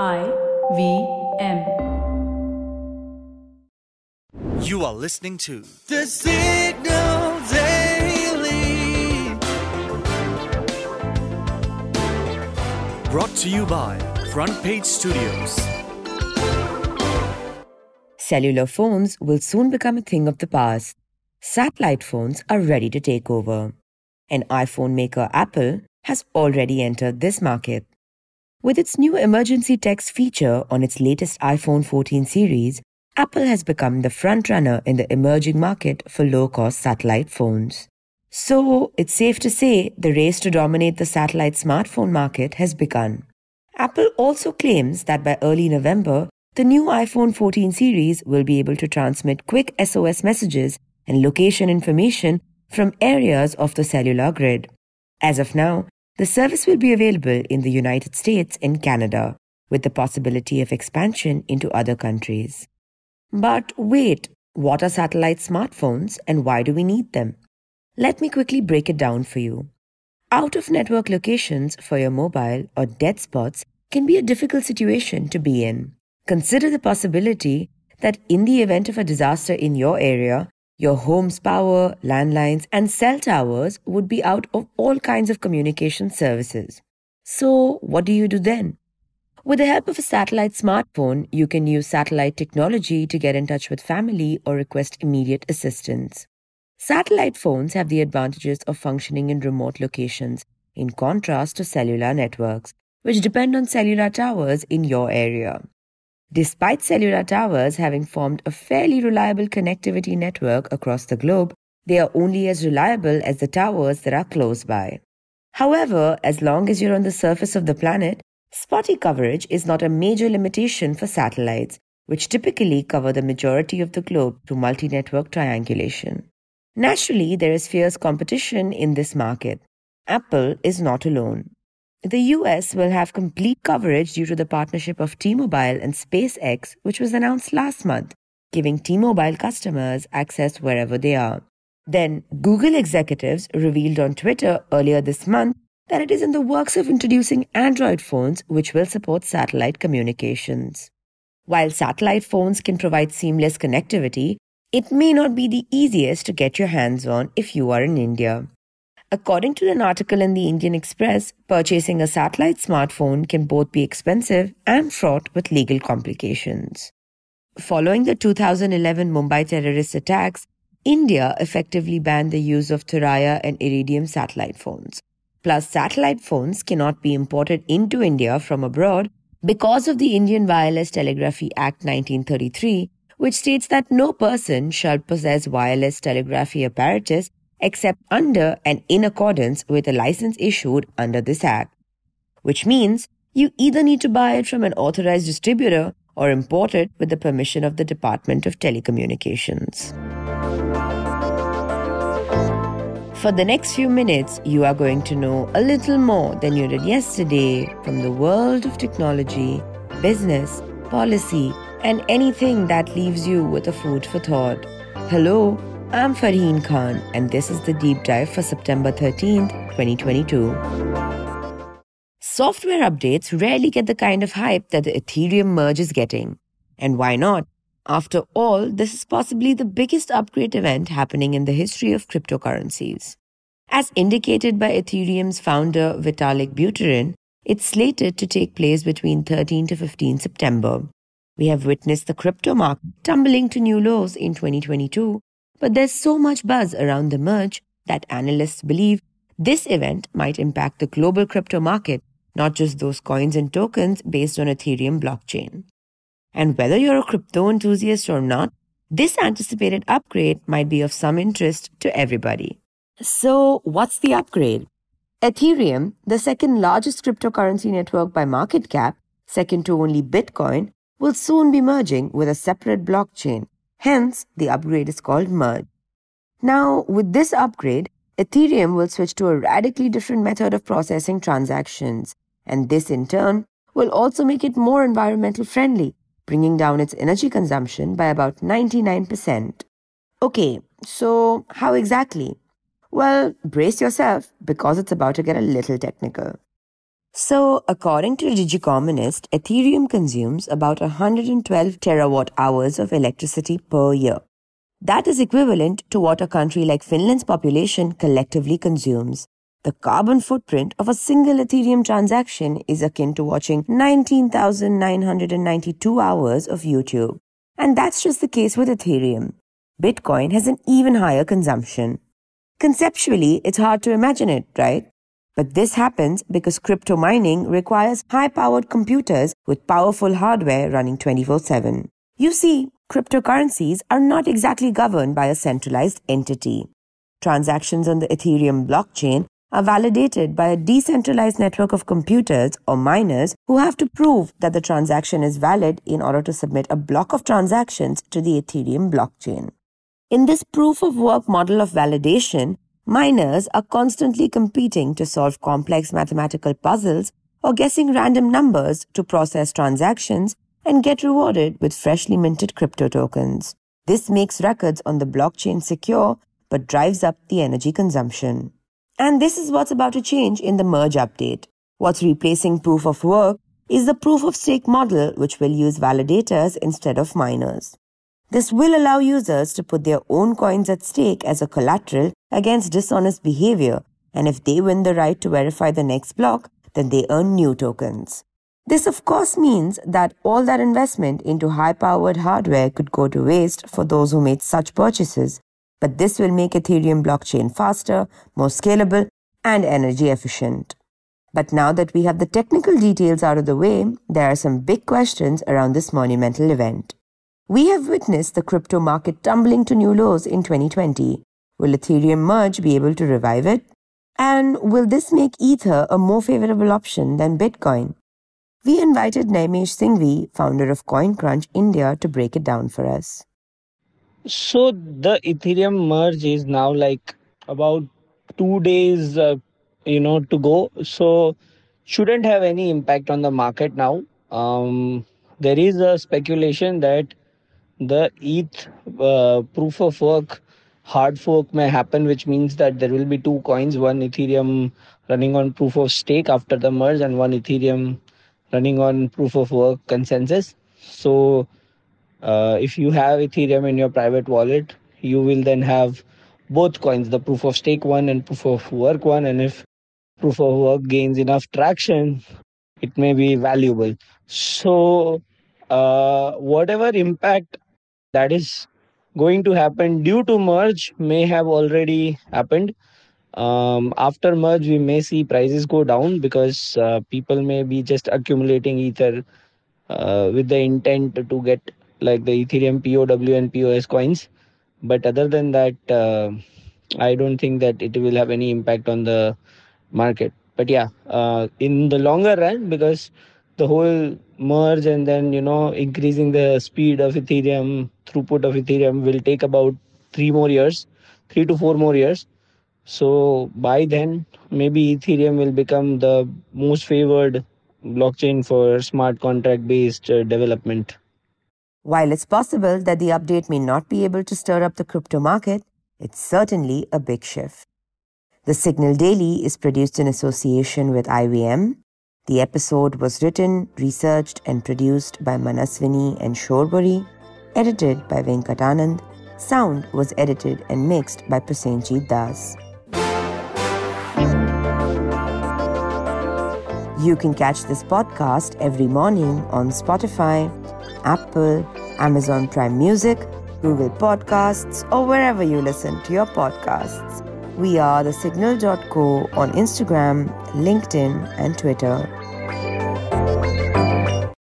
I V M. You are listening to The Signal Daily. Brought to you by Front Page Studios. Cellular phones will soon become a thing of the past. Satellite phones are ready to take over. And iPhone maker Apple has already entered this market. With its new emergency text feature on its latest iPhone 14 series, Apple has become the frontrunner in the emerging market for low cost satellite phones. So, it's safe to say the race to dominate the satellite smartphone market has begun. Apple also claims that by early November, the new iPhone 14 series will be able to transmit quick SOS messages and location information from areas of the cellular grid. As of now, the service will be available in the United States and Canada, with the possibility of expansion into other countries. But wait, what are satellite smartphones and why do we need them? Let me quickly break it down for you. Out of network locations for your mobile or dead spots can be a difficult situation to be in. Consider the possibility that in the event of a disaster in your area, your home's power, landlines, and cell towers would be out of all kinds of communication services. So, what do you do then? With the help of a satellite smartphone, you can use satellite technology to get in touch with family or request immediate assistance. Satellite phones have the advantages of functioning in remote locations, in contrast to cellular networks, which depend on cellular towers in your area. Despite cellular towers having formed a fairly reliable connectivity network across the globe, they are only as reliable as the towers that are close by. However, as long as you're on the surface of the planet, spotty coverage is not a major limitation for satellites, which typically cover the majority of the globe through multi network triangulation. Naturally, there is fierce competition in this market. Apple is not alone. The US will have complete coverage due to the partnership of T Mobile and SpaceX, which was announced last month, giving T Mobile customers access wherever they are. Then, Google executives revealed on Twitter earlier this month that it is in the works of introducing Android phones which will support satellite communications. While satellite phones can provide seamless connectivity, it may not be the easiest to get your hands on if you are in India. According to an article in the Indian Express, purchasing a satellite smartphone can both be expensive and fraught with legal complications. Following the 2011 Mumbai terrorist attacks, India effectively banned the use of Thuraya and Iridium satellite phones. Plus, satellite phones cannot be imported into India from abroad because of the Indian Wireless Telegraphy Act 1933, which states that no person shall possess wireless telegraphy apparatus except under and in accordance with a license issued under this Act. Which means you either need to buy it from an authorized distributor or import it with the permission of the Department of Telecommunications. For the next few minutes, you are going to know a little more than you did yesterday from the world of technology, business, policy, and anything that leaves you with a food for thought. Hello, I'm Farheen Khan, and this is the deep dive for September 13th, 2022. Software updates rarely get the kind of hype that the Ethereum merge is getting. And why not? After all, this is possibly the biggest upgrade event happening in the history of cryptocurrencies. As indicated by Ethereum's founder Vitalik Buterin, it's slated to take place between 13 to 15 September. We have witnessed the crypto market tumbling to new lows in 2022 but there's so much buzz around the merge that analysts believe this event might impact the global crypto market, not just those coins and tokens based on Ethereum blockchain. And whether you're a crypto enthusiast or not, this anticipated upgrade might be of some interest to everybody. So, what's the upgrade? Ethereum, the second largest cryptocurrency network by market cap, second to only Bitcoin, will soon be merging with a separate blockchain Hence, the upgrade is called merge. Now, with this upgrade, Ethereum will switch to a radically different method of processing transactions, and this in turn will also make it more environmental friendly, bringing down its energy consumption by about 99%. Okay, so how exactly? Well, brace yourself because it's about to get a little technical. So, according to Digiconomist, Ethereum consumes about 112 terawatt hours of electricity per year. That is equivalent to what a country like Finland's population collectively consumes. The carbon footprint of a single Ethereum transaction is akin to watching 19,992 hours of YouTube. And that's just the case with Ethereum. Bitcoin has an even higher consumption. Conceptually, it's hard to imagine it, right? But this happens because crypto mining requires high powered computers with powerful hardware running 24 7. You see, cryptocurrencies are not exactly governed by a centralized entity. Transactions on the Ethereum blockchain are validated by a decentralized network of computers or miners who have to prove that the transaction is valid in order to submit a block of transactions to the Ethereum blockchain. In this proof of work model of validation, miners are constantly competing to solve complex mathematical puzzles or guessing random numbers to process transactions and get rewarded with freshly minted crypto tokens. This makes records on the blockchain secure but drives up the energy consumption. And this is what's about to change in the merge update. What's replacing proof of work is the proof of stake model, which will use validators instead of miners. This will allow users to put their own coins at stake as a collateral against dishonest behavior, and if they win the right to verify the next block, then they earn new tokens. This, of course, means that all that investment into high powered hardware could go to waste for those who made such purchases, but this will make Ethereum blockchain faster, more scalable, and energy efficient. But now that we have the technical details out of the way, there are some big questions around this monumental event. We have witnessed the crypto market tumbling to new lows in 2020. Will Ethereum merge be able to revive it? And will this make Ether a more favorable option than Bitcoin? We invited Naimesh Singhvi, founder of CoinCrunch India, to break it down for us. So the Ethereum merge is now like about two days, uh, you know, to go. So shouldn't have any impact on the market now. Um, there is a speculation that the ETH uh, proof of work hard fork may happen, which means that there will be two coins, one Ethereum running on proof of stake after the merge, and one Ethereum running on proof of work consensus. So uh, if you have Ethereum in your private wallet, you will then have both coins, the proof of stake one and proof of work one. And if proof of work gains enough traction, it may be valuable. So, uh, whatever impact that is going to happen due to merge may have already happened. Um, after merge, we may see prices go down because uh, people may be just accumulating Ether uh, with the intent to get like the Ethereum POW and POS coins. But other than that, uh, I don't think that it will have any impact on the market. But yeah, uh, in the longer run, because the whole merge and then you know increasing the speed of Ethereum, throughput of Ethereum will take about three more years, three to four more years. So by then, maybe Ethereum will become the most favored blockchain for smart contract based uh, development. While it's possible that the update may not be able to stir up the crypto market, it's certainly a big shift. The Signal Daily is produced in association with IVM. The episode was written, researched, and produced by Manaswini and Shorburi, edited by Venkatanand. Sound was edited and mixed by Prasenjit Das. You can catch this podcast every morning on Spotify, Apple, Amazon Prime Music, Google Podcasts, or wherever you listen to your podcasts. We are the signal.co on Instagram, LinkedIn, and Twitter.